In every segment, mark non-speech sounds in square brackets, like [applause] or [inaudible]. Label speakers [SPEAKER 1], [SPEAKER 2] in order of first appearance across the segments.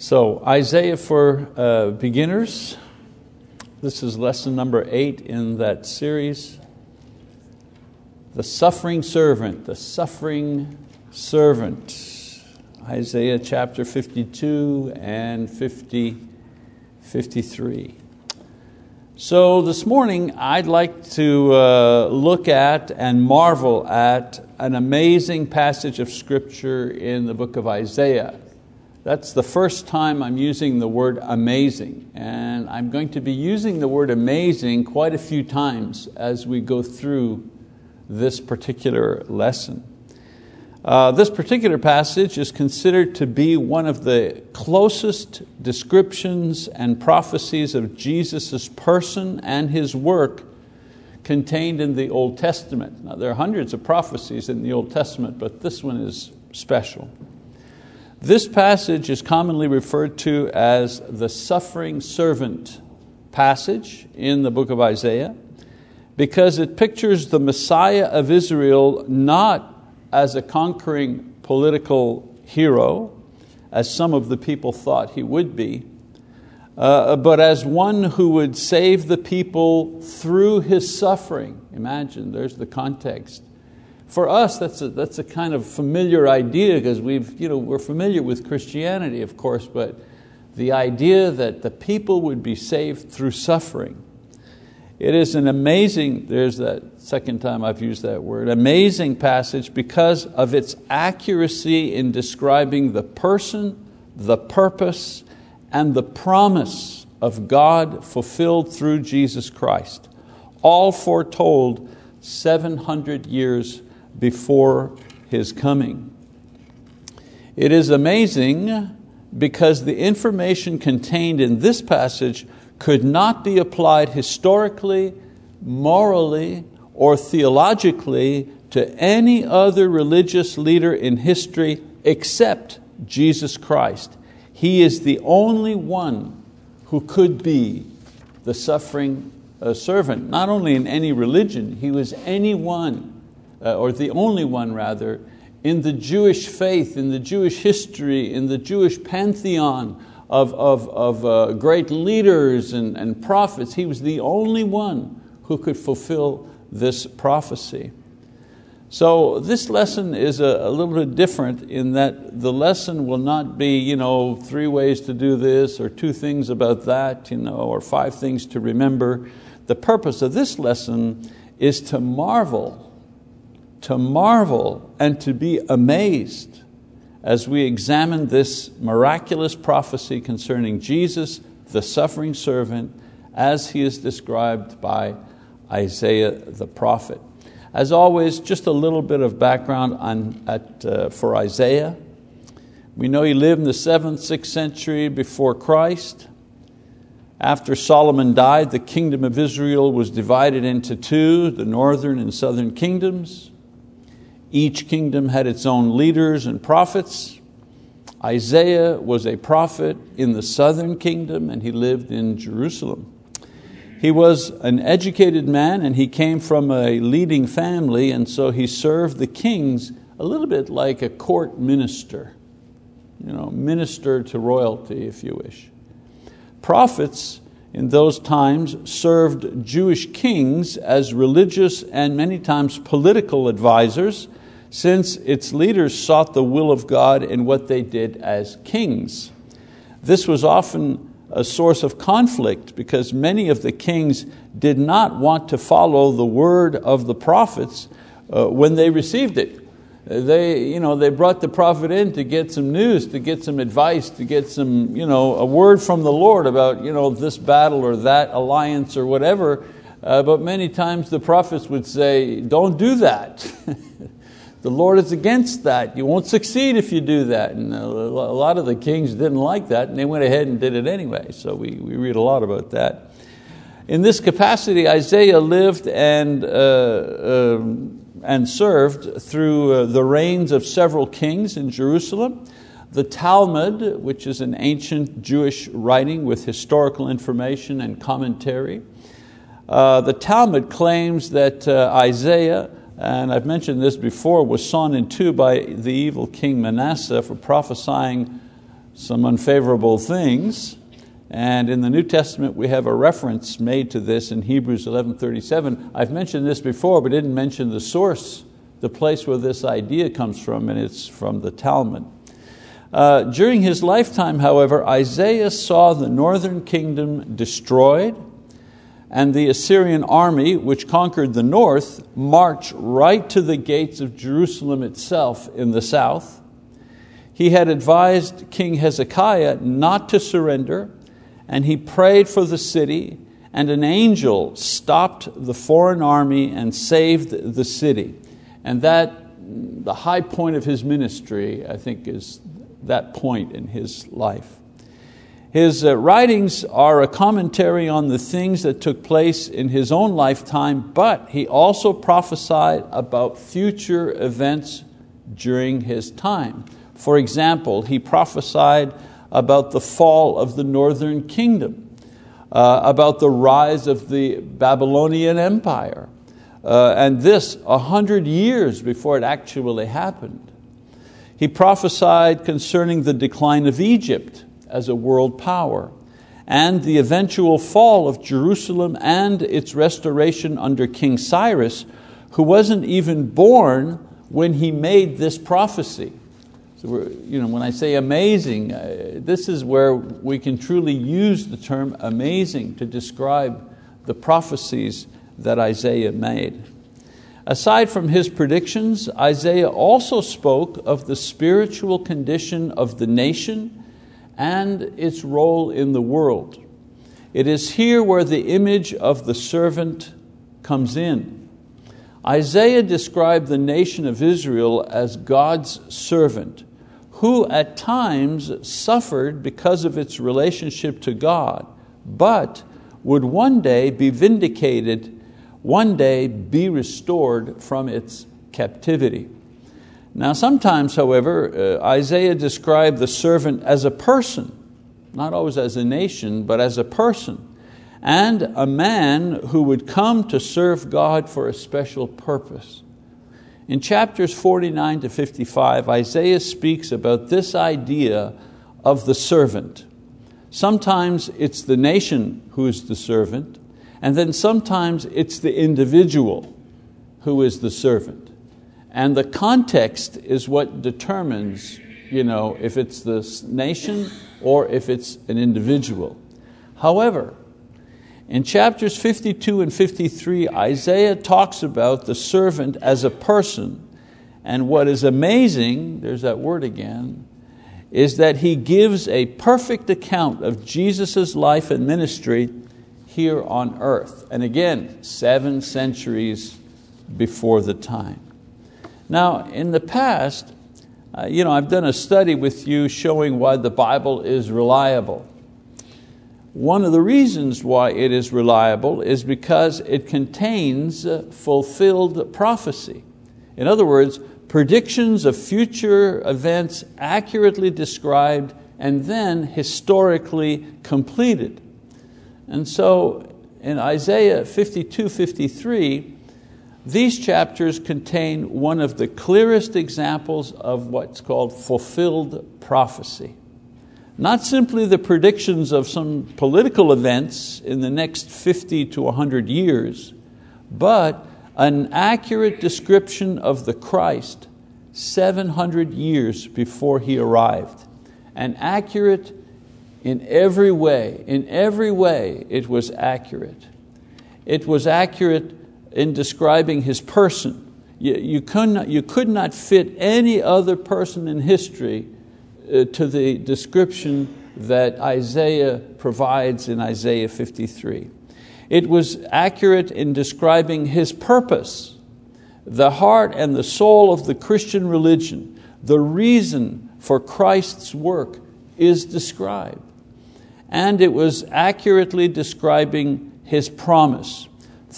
[SPEAKER 1] So, Isaiah for uh, beginners. This is lesson number eight in that series. The suffering servant, the suffering servant. Isaiah chapter 52 and 50, 53. So, this morning I'd like to uh, look at and marvel at an amazing passage of Scripture in the book of Isaiah. That's the first time I'm using the word amazing, and I'm going to be using the word amazing quite a few times as we go through this particular lesson. Uh, this particular passage is considered to be one of the closest descriptions and prophecies of Jesus' person and His work contained in the Old Testament. Now, there are hundreds of prophecies in the Old Testament, but this one is special. This passage is commonly referred to as the suffering servant passage in the book of Isaiah because it pictures the Messiah of Israel not as a conquering political hero, as some of the people thought he would be, uh, but as one who would save the people through his suffering. Imagine, there's the context for us, that's a, that's a kind of familiar idea because we've, you know, we're familiar with Christianity, of course, but the idea that the people would be saved through suffering. It is an amazing, there's that second time I've used that word, amazing passage because of its accuracy in describing the person, the purpose, and the promise of God fulfilled through Jesus Christ, all foretold 700 years before His coming. It is amazing because the information contained in this passage could not be applied historically, morally, or theologically to any other religious leader in history except Jesus Christ. He is the only one who could be the suffering uh, servant, not only in any religion, he was anyone uh, or the only one rather, in the Jewish faith, in the Jewish history, in the Jewish pantheon of, of, of uh, great leaders and, and prophets. He was the only one who could fulfill this prophecy. So this lesson is a, a, little bit different in that the lesson will not be you know, three ways to do this or two things about that you know, or five things to remember. The purpose of this lesson is to marvel to marvel and to be amazed as we examine this miraculous prophecy concerning Jesus, the suffering servant, as he is described by Isaiah the prophet. As always, just a little bit of background on, at, uh, for Isaiah. We know he lived in the seventh, sixth century before Christ. After Solomon died, the kingdom of Israel was divided into two, the northern and southern kingdoms. Each kingdom had its own leaders and prophets. Isaiah was a prophet in the southern kingdom and he lived in Jerusalem. He was an educated man and he came from a leading family, and so he served the kings a little bit like a court minister, you know, minister to royalty, if you wish. Prophets in those times served Jewish kings as religious and many times political advisors since its leaders sought the will of God in what they did as kings. This was often a source of conflict because many of the kings did not want to follow the word of the prophets uh, when they received it. They, you know, they brought the prophet in to get some news, to get some advice, to get some, you know, a word from the Lord about you know, this battle or that alliance or whatever. Uh, but many times the prophets would say, Don't do that. [laughs] The Lord is against that. You won't succeed if you do that. And a lot of the kings didn't like that, and they went ahead and did it anyway. So we, we read a lot about that. In this capacity, Isaiah lived and, uh, uh, and served through uh, the reigns of several kings in Jerusalem. The Talmud, which is an ancient Jewish writing with historical information and commentary, uh, the Talmud claims that uh, Isaiah and I've mentioned this before, was sawn in two by the evil king Manasseh for prophesying some unfavorable things. And in the New Testament, we have a reference made to this in Hebrews 11:37. I've mentioned this before, but didn't mention the source, the place where this idea comes from, and it's from the Talmud. Uh, during his lifetime, however, Isaiah saw the northern kingdom destroyed, and the Assyrian army, which conquered the north, march right to the gates of Jerusalem itself in the south. He had advised King Hezekiah not to surrender and he prayed for the city, and an angel stopped the foreign army and saved the city. And that, the high point of his ministry, I think, is that point in his life. His uh, writings are a commentary on the things that took place in his own lifetime, but he also prophesied about future events during his time. For example, he prophesied about the fall of the northern kingdom, uh, about the rise of the Babylonian Empire, uh, and this a hundred years before it actually happened. He prophesied concerning the decline of Egypt as a world power and the eventual fall of Jerusalem and its restoration under King Cyrus, who wasn't even born when he made this prophecy. So you know, when I say amazing, uh, this is where we can truly use the term amazing to describe the prophecies that Isaiah made. Aside from his predictions, Isaiah also spoke of the spiritual condition of the nation and its role in the world. It is here where the image of the servant comes in. Isaiah described the nation of Israel as God's servant, who at times suffered because of its relationship to God, but would one day be vindicated, one day be restored from its captivity. Now, sometimes, however, uh, Isaiah described the servant as a person, not always as a nation, but as a person, and a man who would come to serve God for a special purpose. In chapters 49 to 55, Isaiah speaks about this idea of the servant. Sometimes it's the nation who is the servant, and then sometimes it's the individual who is the servant. And the context is what determines you know, if it's the nation or if it's an individual. However, in chapters 52 and 53, Isaiah talks about the servant as a person. And what is amazing, there's that word again, is that he gives a perfect account of Jesus' life and ministry here on earth. And again, seven centuries before the time. Now, in the past, uh, you know, I've done a study with you showing why the Bible is reliable. One of the reasons why it is reliable is because it contains uh, fulfilled prophecy. In other words, predictions of future events accurately described and then historically completed. And so in Isaiah 52, 53, these chapters contain one of the clearest examples of what's called fulfilled prophecy. Not simply the predictions of some political events in the next 50 to 100 years, but an accurate description of the Christ 700 years before He arrived. And accurate in every way, in every way it was accurate. It was accurate in describing His person. You, you, could, not, you could not fit any other person in history uh, to the description that Isaiah provides in Isaiah 53. It was accurate in describing his purpose, the heart and the soul of the Christian religion, the reason for Christ's work is described. And it was accurately describing his promise.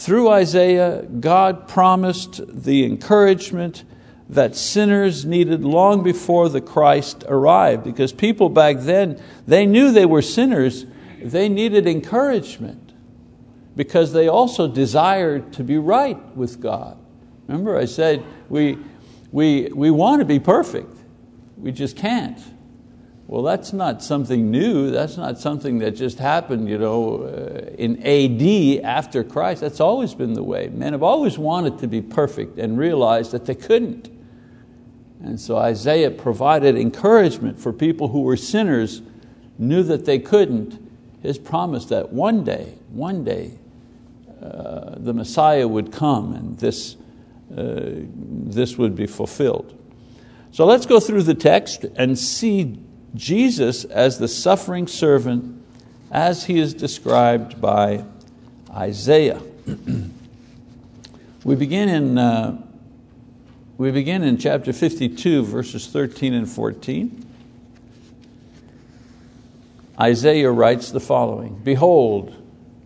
[SPEAKER 1] Through Isaiah, God promised the encouragement that sinners needed long before the Christ arrived because people back then, they knew they were sinners, they needed encouragement because they also desired to be right with God. Remember I said we, we, we want to be perfect, we just can't. Well, that's not something new. That's not something that just happened you know, uh, in AD after Christ. That's always been the way. Men have always wanted to be perfect and realized that they couldn't. And so Isaiah provided encouragement for people who were sinners, knew that they couldn't. His promise that one day, one day, uh, the Messiah would come and this, uh, this would be fulfilled. So let's go through the text and see Jesus as the suffering servant as he is described by Isaiah. [clears throat] we, begin in, uh, we begin in chapter 52, verses 13 and 14. Isaiah writes the following Behold,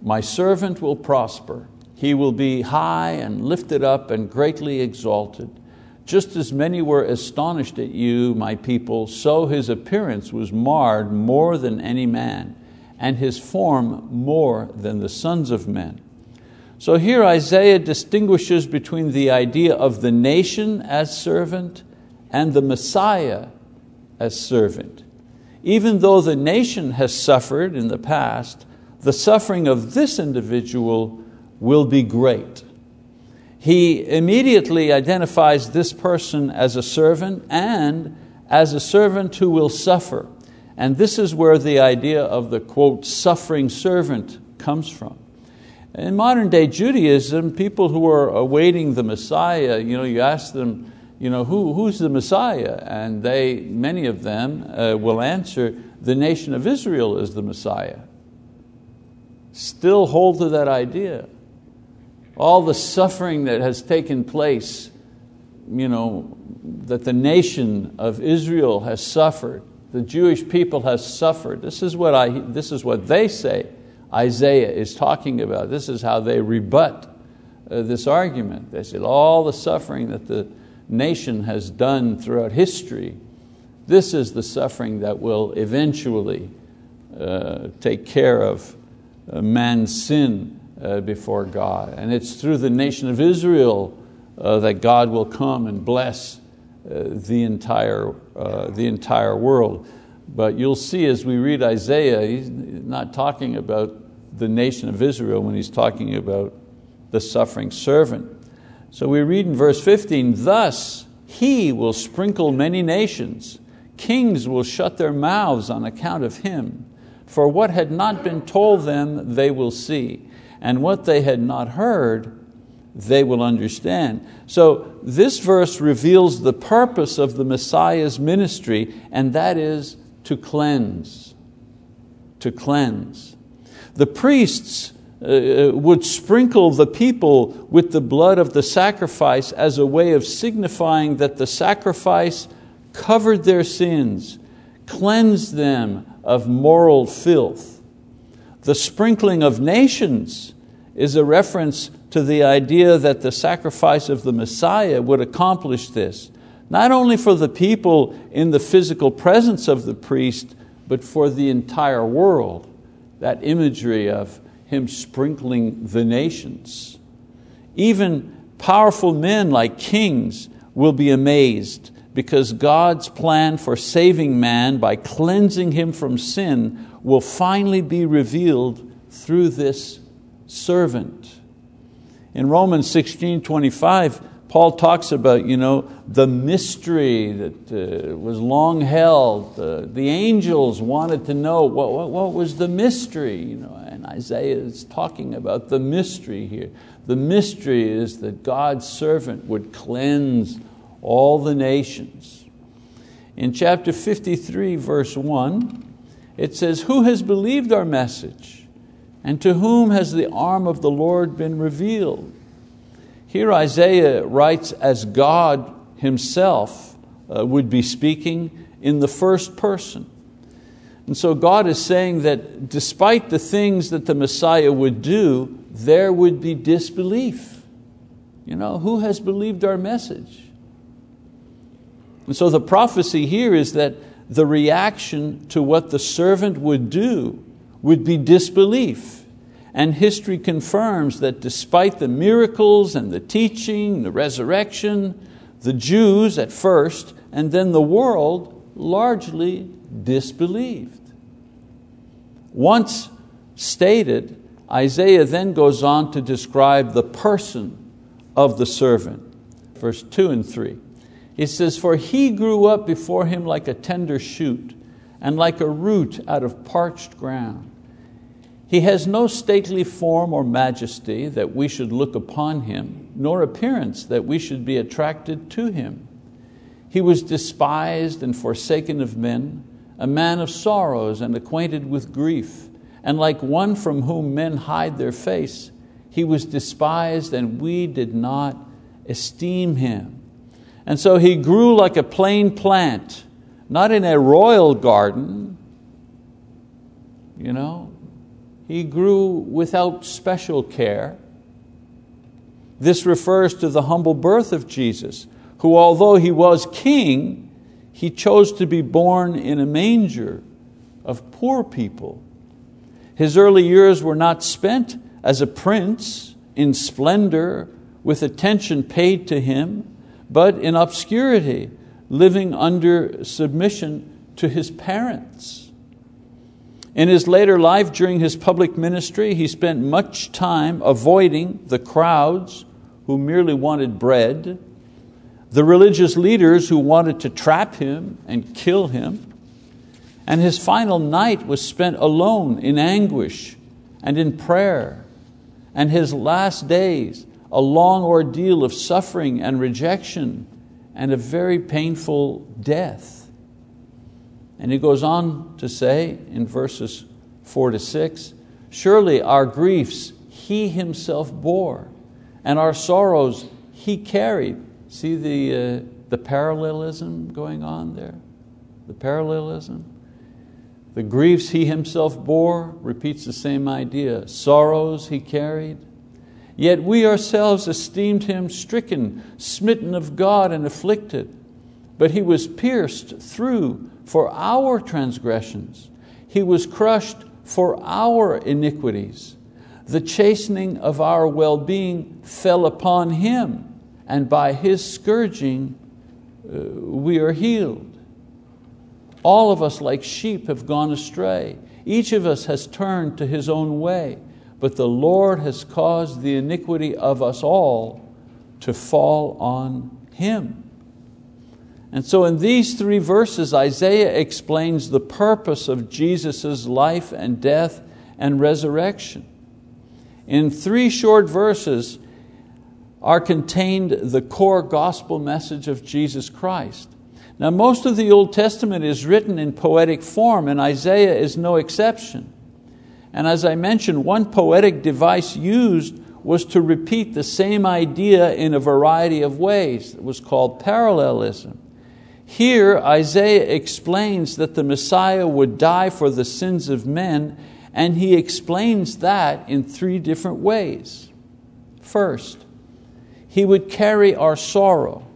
[SPEAKER 1] my servant will prosper. He will be high and lifted up and greatly exalted. Just as many were astonished at you, my people, so his appearance was marred more than any man, and his form more than the sons of men. So here Isaiah distinguishes between the idea of the nation as servant and the Messiah as servant. Even though the nation has suffered in the past, the suffering of this individual will be great he immediately identifies this person as a servant and as a servant who will suffer. And this is where the idea of the quote, suffering servant comes from. In modern day Judaism, people who are awaiting the Messiah, you, know, you ask them, you know, Who, who's the Messiah? And they, many of them uh, will answer, the nation of Israel is the Messiah. Still hold to that idea all the suffering that has taken place, you know, that the nation of Israel has suffered, the Jewish people has suffered. This is what, I, this is what they say Isaiah is talking about. This is how they rebut uh, this argument. They said all the suffering that the nation has done throughout history, this is the suffering that will eventually uh, take care of uh, man's sin uh, before God. And it's through the nation of Israel uh, that God will come and bless uh, the, entire, uh, the entire world. But you'll see as we read Isaiah, he's not talking about the nation of Israel when he's talking about the suffering servant. So we read in verse 15, Thus he will sprinkle many nations, kings will shut their mouths on account of him. For what had not been told them, they will see and what they had not heard, they will understand. So this verse reveals the purpose of the Messiah's ministry, and that is to cleanse. To cleanse. The priests uh, uh, would sprinkle the people with the blood of the sacrifice as a way of signifying that the sacrifice covered their sins, cleansed them of moral filth. The sprinkling of nations is a reference to the idea that the sacrifice of the Messiah would accomplish this, not only for the people in the physical presence of the priest, but for the entire world. That imagery of him sprinkling the nations. Even powerful men like kings will be amazed because God's plan for saving man by cleansing him from sin will finally be revealed through this servant. In Romans 16 25, Paul talks about you know, the mystery that uh, was long held. Uh, the angels wanted to know what, what, what was the mystery. You know, and Isaiah is talking about the mystery here. The mystery is that God's servant would cleanse all the nations. In chapter 53, verse 1, it says, Who has believed our message? And to whom has the arm of the Lord been revealed? Here Isaiah writes as God Himself uh, would be speaking in the first person. And so God is saying that despite the things that the Messiah would do, there would be disbelief. You know, who has believed our message? And so the prophecy here is that the reaction to what the servant would do would be disbelief. And history confirms that despite the miracles and the teaching, the resurrection, the Jews at first, and then the world largely disbelieved. Once stated, Isaiah then goes on to describe the person of the servant. Verse 2 and 3. He says, For he grew up before him like a tender shoot, and like a root out of parched ground. He has no stately form or majesty that we should look upon him, nor appearance that we should be attracted to him. He was despised and forsaken of men, a man of sorrows and acquainted with grief, and like one from whom men hide their face, he was despised and we did not esteem him. And so he grew like a plain plant, not in a royal garden, you know, he grew without special care. This refers to the humble birth of Jesus, who, although he was king, he chose to be born in a manger of poor people. His early years were not spent as a prince in splendor with attention paid to him, but in obscurity, living under submission to his parents. In his later life, during his public ministry, he spent much time avoiding the crowds who merely wanted bread, the religious leaders who wanted to trap him and kill him, and his final night was spent alone in anguish and in prayer, and his last days, a long ordeal of suffering and rejection and a very painful death. And he goes on to say in verses four to six, surely our griefs he himself bore, and our sorrows he carried. See the, uh, the parallelism going on there? The parallelism? The griefs he himself bore repeats the same idea. Sorrows he carried. Yet we ourselves esteemed him stricken, smitten of God, and afflicted. But he was pierced through for our transgressions. He was crushed for our iniquities. The chastening of our well being fell upon Him, and by His scourging uh, we are healed. All of us, like sheep, have gone astray. Each of us has turned to his own way, but the Lord has caused the iniquity of us all to fall on Him. And so, in these three verses, Isaiah explains the purpose of Jesus' life and death and resurrection. In three short verses are contained the core gospel message of Jesus Christ. Now, most of the Old Testament is written in poetic form, and Isaiah is no exception. And as I mentioned, one poetic device used was to repeat the same idea in a variety of ways. It was called parallelism. Here, Isaiah explains that the Messiah would die for the sins of men, and he explains that in three different ways. First, he would carry our sorrow.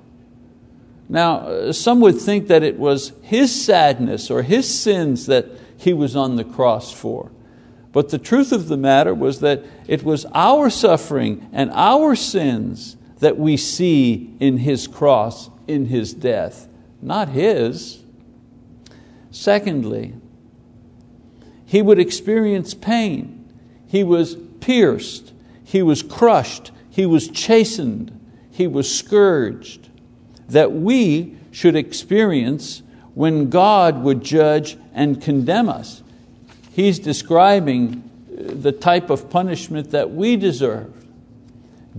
[SPEAKER 1] Now, uh, some would think that it was his sadness or his sins that he was on the cross for. But the truth of the matter was that it was our suffering and our sins that we see in His cross, in His death not his. Secondly, he would experience pain. He was pierced, he was crushed, he was chastened, he was scourged, that we should experience when God would judge and condemn us. He's describing uh, the type of punishment that we deserve.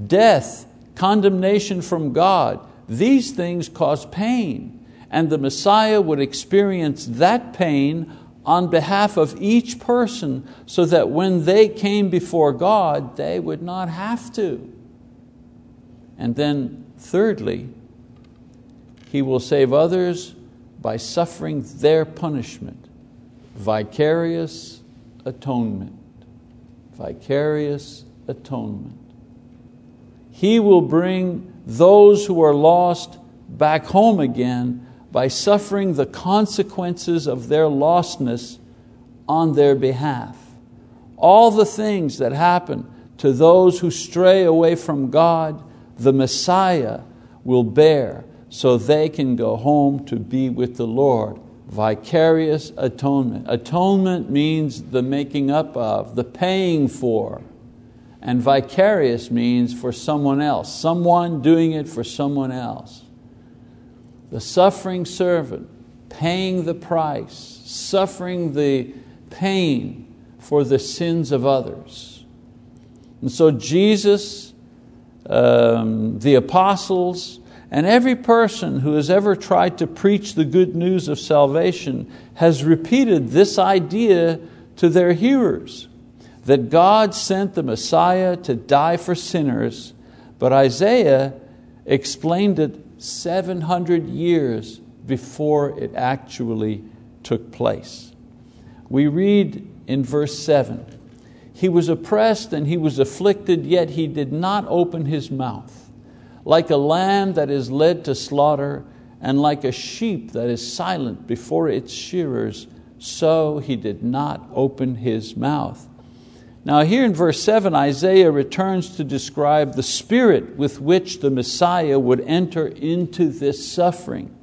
[SPEAKER 1] Death, condemnation from God, these things cause pain and the Messiah would experience that pain on behalf of each person so that when they came before God, they would not have to. And then, thirdly, He will save others by suffering their punishment. Vicarious atonement. Vicarious atonement. He will bring those who are lost back home again by suffering the consequences of their lostness on their behalf. All the things that happen to those who stray away from God, the Messiah will bear so they can go home to be with the Lord. Vicarious atonement. Atonement means the making up of, the paying for. And vicarious means for someone else, someone doing it for someone else. The suffering servant paying the price, suffering the pain for the sins of others. And so Jesus, um, the apostles, and every person who has ever tried to preach the good news of salvation has repeated this idea to their hearers that God sent the Messiah to die for sinners, but Isaiah explained it 700 years before it actually took place. We read in verse 7 He was oppressed and he was afflicted, yet he did not open his mouth like a lamb that is led to slaughter, and like a sheep that is silent before its shearers, so he did not open his mouth. Now, here in verse 7, Isaiah returns to describe the spirit with which the Messiah would enter into this suffering.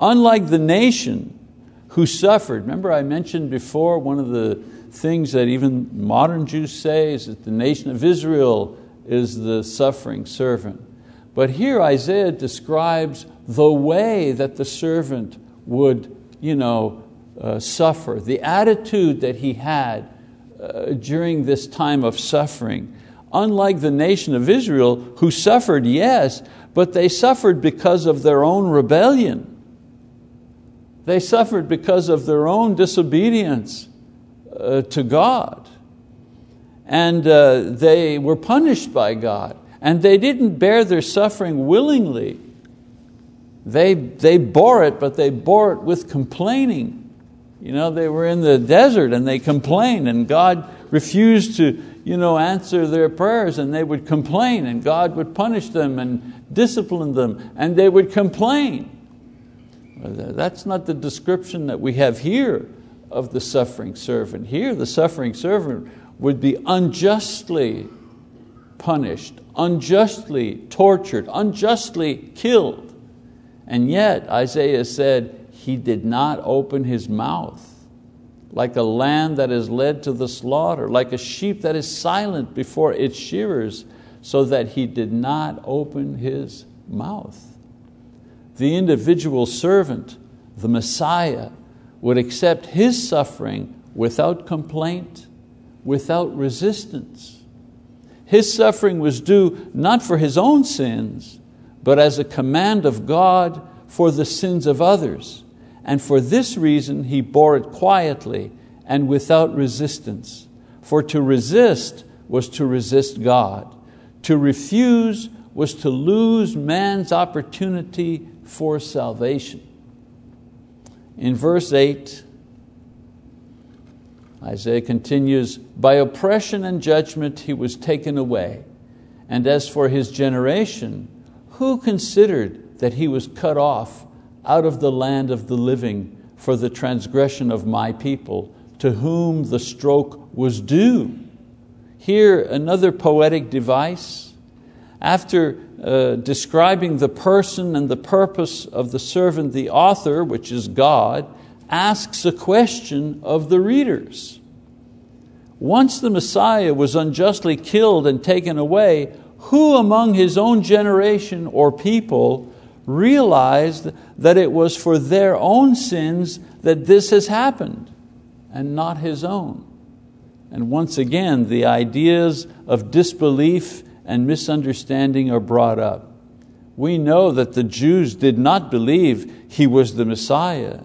[SPEAKER 1] Unlike the nation who suffered, remember I mentioned before one of the things that even modern Jews say is that the nation of Israel is the suffering servant. But here Isaiah describes the way that the servant would you know, uh, suffer, the attitude that he had uh, during this time of suffering. Unlike the nation of Israel, who suffered, yes, but they suffered because of their own rebellion. They suffered because of their own disobedience uh, to God. And uh, they were punished by God. And they didn't bear their suffering willingly. They, they bore it, but they bore it with complaining. You know, they were in the desert and they complained, and God refused to you know, answer their prayers, and they would complain, and God would punish them and discipline them, and they would complain. That's not the description that we have here of the suffering servant. Here, the suffering servant would be unjustly punished, unjustly tortured, unjustly killed. And yet, Isaiah said, He did not open His mouth like a lamb that is led to the slaughter, like a sheep that is silent before its shearers, so that he did not open his mouth. The individual servant, the Messiah, would accept his suffering without complaint, without resistance. His suffering was due not for his own sins, but as a command of God for the sins of others. And for this reason, he bore it quietly and without resistance. For to resist was to resist God. To refuse was to lose man's opportunity for salvation. In verse 8, Isaiah continues, By oppression and judgment he was taken away. And as for his generation, who considered that he was cut off out of the land of the living for the transgression of my people, to whom the stroke was due? Here, another poetic device. After uh, describing the person and the purpose of the servant, the author, which is God, asks a question of the readers. Once the Messiah was unjustly killed and taken away, who among his own generation or people realized that it was for their own sins that this has happened and not his own? And once again, the ideas of disbelief and misunderstanding are brought up. We know that the Jews did not believe he was the Messiah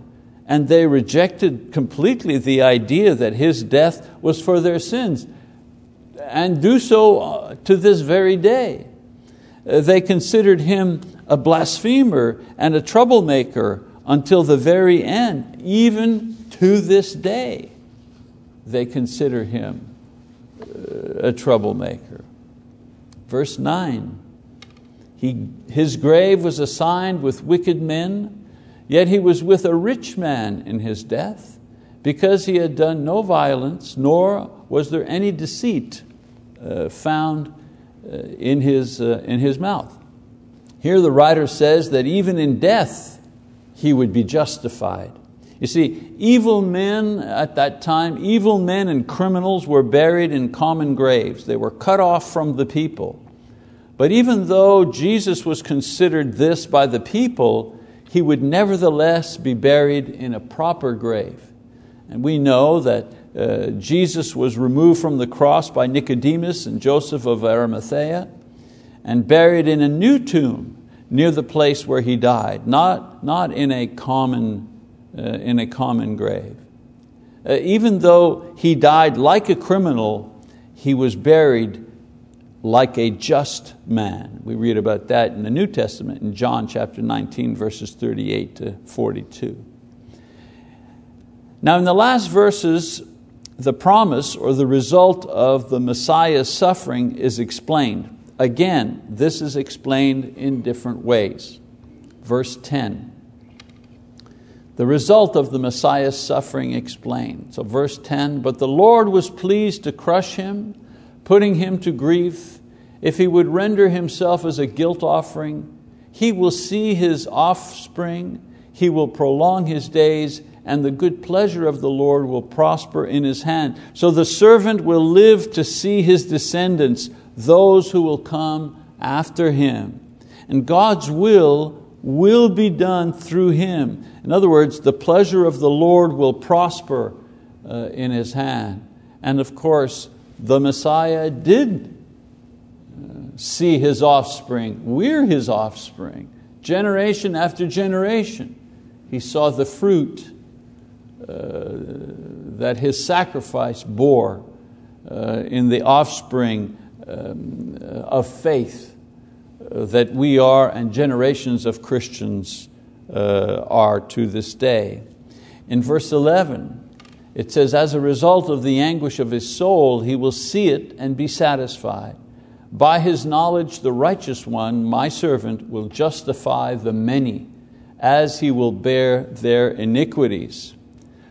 [SPEAKER 1] and they rejected completely the idea that His death was for their sins, and do so uh, to this very day. Uh, they considered Him a blasphemer and a troublemaker until the very end, even to this day. They consider Him uh, a troublemaker. Verse 9 he, His grave was assigned with wicked men Yet he was with a rich man in his death, because he had done no violence, nor was there any deceit uh, found uh, in, his, uh, in his mouth. Here the writer says that even in death he would be justified. You see, evil men at that time, evil men and criminals were buried in common graves. They were cut off from the people. But even though Jesus was considered this by the people, He would nevertheless be buried in a proper grave. And we know that uh, Jesus was removed from the cross by Nicodemus and Joseph of Arimathea and buried in a new tomb near the place where He died, not, not in a common uh, in a common grave. Uh, even though he died like a criminal, he was buried like a just man. We read about that in the New Testament in John chapter 19, verses 38 to 42. Now, in the last verses, the promise or the result of the Messiah's suffering is explained. Again, this is explained in different ways. Verse 10 the result of the Messiah's suffering explained. So, verse 10 But the Lord was pleased to crush him, putting him to grief. If he would render himself as a guilt offering, he will see his offspring, he will prolong his days, and the good pleasure of the Lord will prosper in his hand. So the servant will live to see his descendants, those who will come after him. And God's will will be done through him. In other words, the pleasure of the Lord will prosper uh, in his hand. And of course, the Messiah did uh, see his offspring. We're his offspring. Generation after generation, he saw the fruit uh, that his sacrifice bore uh, in the offspring um, of faith that we are and generations of Christians uh, are to this day. In verse 11, it says, As a result of the anguish of his soul, he will see it and be satisfied. By his knowledge, the righteous one, my servant, will justify the many, as he will bear their iniquities.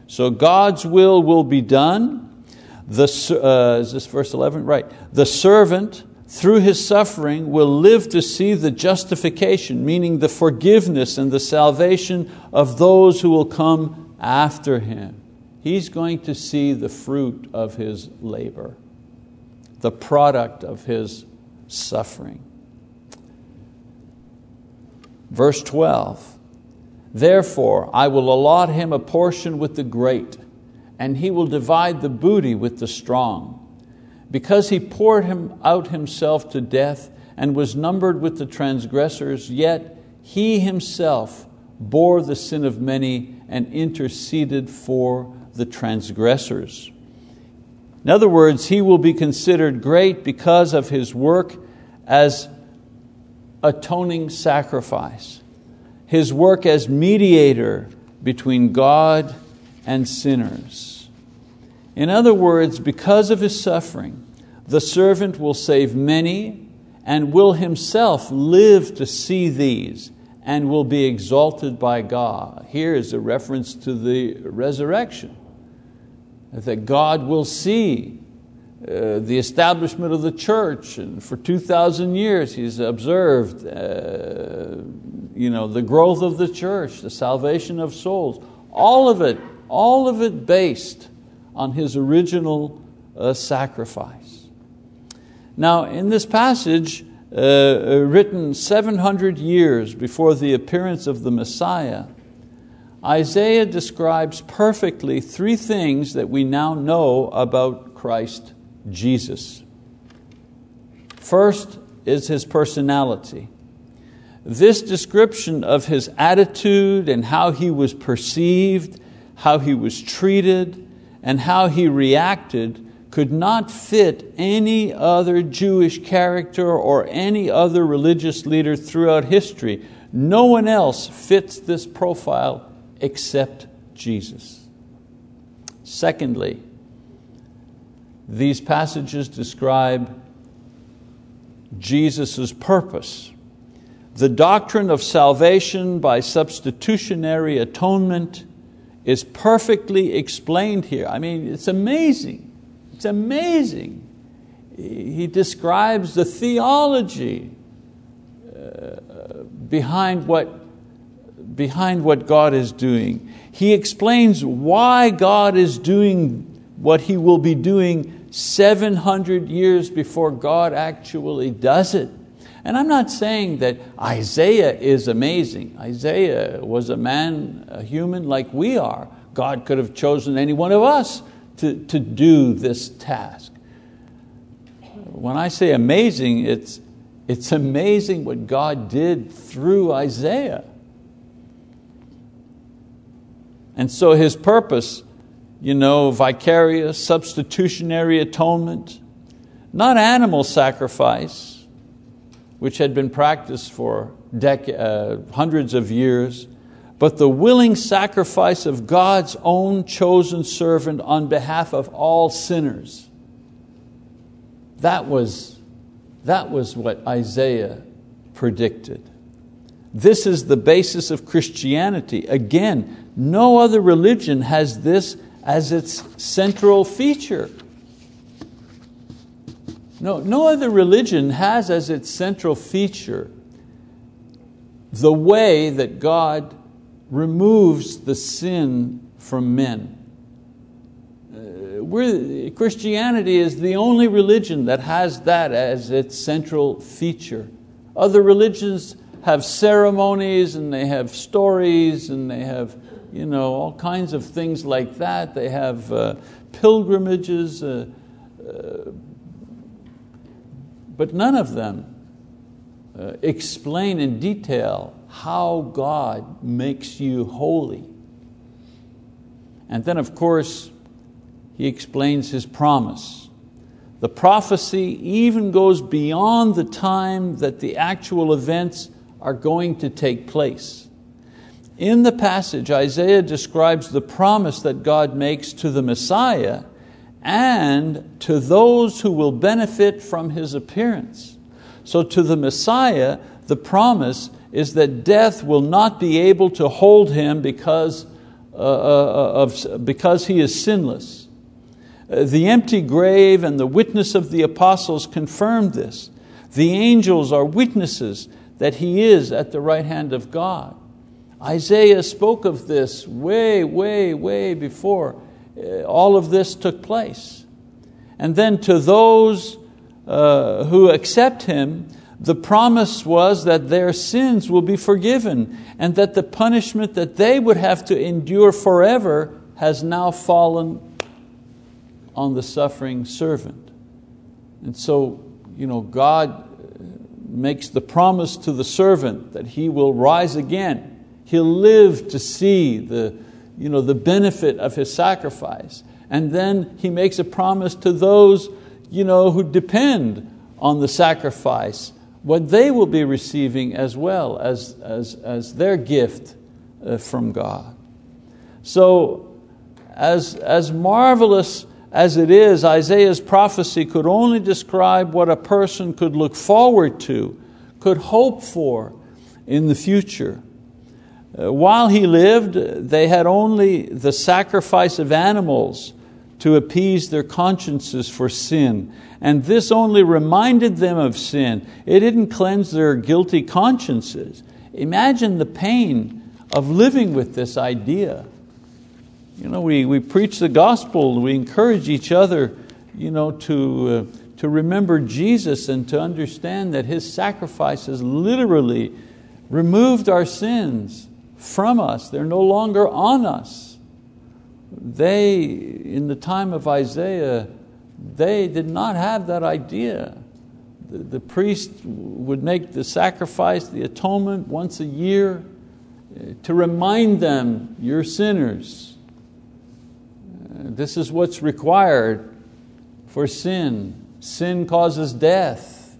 [SPEAKER 1] So God's will will be done. The, uh, is this verse 11? Right. The servant through his suffering will live to see the justification, meaning the forgiveness and the salvation of those who will come after him. He's going to see the fruit of his labor, the product of his suffering. Verse 12 Therefore, I will allot him a portion with the great, and he will divide the booty with the strong because he poured him out himself to death and was numbered with the transgressors, yet he himself bore the sin of many and interceded for the transgressors. In other words, he will be considered great because of his work as atoning sacrifice, his work as mediator between God and sinners. In other words, because of his suffering, the servant will save many and will himself live to see these and will be exalted by God. Here is a reference to the resurrection that God will see uh, the establishment of the church, and for 2,000 years He's observed uh, you know, the growth of the church, the salvation of souls, all of it, all of it based on his original uh, sacrifice. Now, in this passage, uh, uh, written 700 years before the appearance of the Messiah, Isaiah describes perfectly three things that we now know about Christ Jesus. First is his personality. This description of his attitude and how he was perceived, how he was treated, and how he reacted could not fit any other Jewish character or any other religious leader throughout history. No one else fits this profile except Jesus. Secondly, these passages describe Jesus' purpose. The doctrine of salvation by substitutionary atonement is perfectly explained here. I mean, it's amazing. It's amazing. He describes the theology uh, behind what behind what God is doing. He explains why God is doing what He will be doing 700 years before God actually does it. And I'm not saying that Isaiah is amazing. Isaiah was a man, a human like we are. God could have chosen any one of us to, to do this task. When I say amazing, it's, it's amazing what God did through Isaiah. And so his purpose, you know, vicarious, substitutionary atonement, not animal sacrifice, which had been practiced for uh, hundreds of years, but the willing sacrifice of God's own chosen servant on behalf of all sinners. That was, that was what Isaiah predicted. This is the basis of Christianity. Again, no other religion has this as its central feature. No, no other religion has as its central feature the way that God removes the sin from men. Uh, Christianity is the only religion that has that as its central feature. Other religions have ceremonies and they have stories and they have you know, all kinds of things like that. They have uh, pilgrimages. Uh, uh but none of them uh, explain in detail how God makes you holy. And then, of course, he explains his promise. The prophecy even goes beyond the time that the actual events are going to take place. In the passage, Isaiah describes the promise that God makes to the Messiah and to those who will benefit from his appearance. So, to the Messiah, the promise is that death will not be able to hold him because, uh, uh of, because he is sinless. Uh, the empty grave and the witness of the apostles confirm this. The angels are witnesses that he is at the right hand of God. Isaiah spoke of this way, way, way before uh, all of this took place. And then to those uh, who accept Him, the promise was that their sins will be forgiven and that the punishment that they would have to endure forever has now fallen on the suffering servant. And so, you know, God makes the promise to the servant that he will rise again. He'll live to see the, you know, the benefit of his sacrifice. And then he makes a promise to those you know, who depend on the sacrifice, what they will be receiving as well as, as, as their gift uh, from God. So, as, as marvelous as it is, Isaiah's prophecy could only describe what a person could look forward to, could hope for in the future. Uh, while he lived, they had only the sacrifice of animals to appease their consciences for sin. And this only reminded them of sin. It didn't cleanse their guilty consciences. Imagine the pain of living with this idea. You know, we, we preach the gospel, we encourage each other you know, to, uh, to remember Jesus and to understand that His sacrifice has literally removed our sins from us. They're no longer on us. They, in the time of Isaiah, they did not have that idea. The, the priest would make the sacrifice, the atonement once a year uh, to remind them, you're sinners. This is what's required for sin. Sin causes death,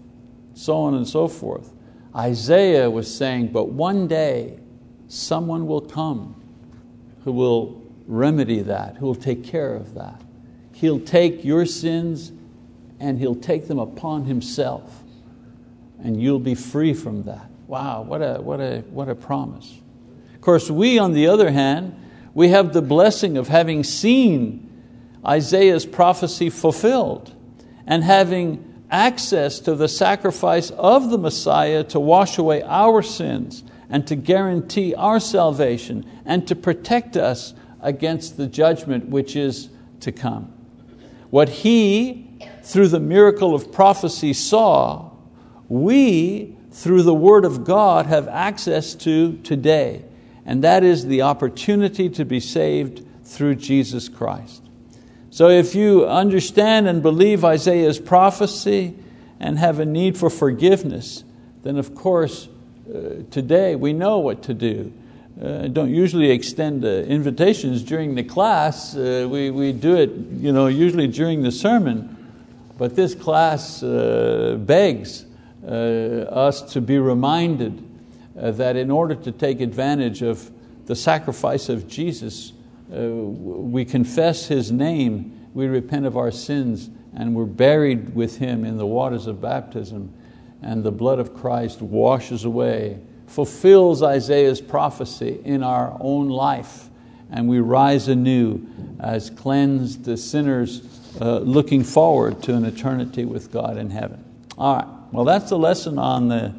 [SPEAKER 1] so on and so forth. Isaiah was saying, but one day someone will come who will remedy that, who will take care of that. He'll take your sins and He'll take them upon Himself, and you'll be free from that. Wow, what a, what a, what a promise. Of course, we, on the other hand, we have the blessing of having seen Isaiah's prophecy fulfilled and having access to the sacrifice of the Messiah to wash away our sins and to guarantee our salvation and to protect us against the judgment which is to come. What He, through the miracle of prophecy, saw, we, through the Word of God, have access to today, and that is the opportunity to be saved through Jesus Christ. So if you understand and believe Isaiah's prophecy and have a need for forgiveness, then of course uh, today we know what to do. Uh, don't usually extend uh, invitations during the class. Uh, we, we do it you know, usually during the sermon. But this class uh, begs uh, us to be reminded that in order to take advantage of the sacrifice of Jesus, we confess His name, we repent of our sins, and we're buried with Him in the waters of baptism and the blood of Christ washes away, fulfills Isaiah's prophecy in our own life, and we rise anew as cleansed sinners uh, looking forward to an eternity with God in heaven. All right, well, that's the lesson on the,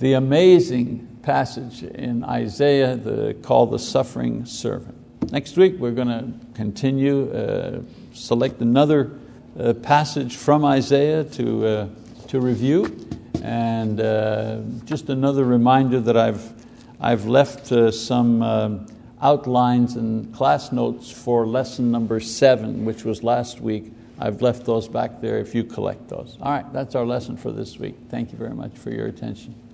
[SPEAKER 1] the amazing passage in Isaiah the, called the suffering servant. Next week, we're going to continue, uh, select another uh, passage from Isaiah to uh, to review. And uh, just another reminder that I've, I've left uh, some uh, outlines and class notes for lesson number seven, which was last week. I've left those back there if you collect those. All right, that's our lesson for this week. Thank you very much for your attention.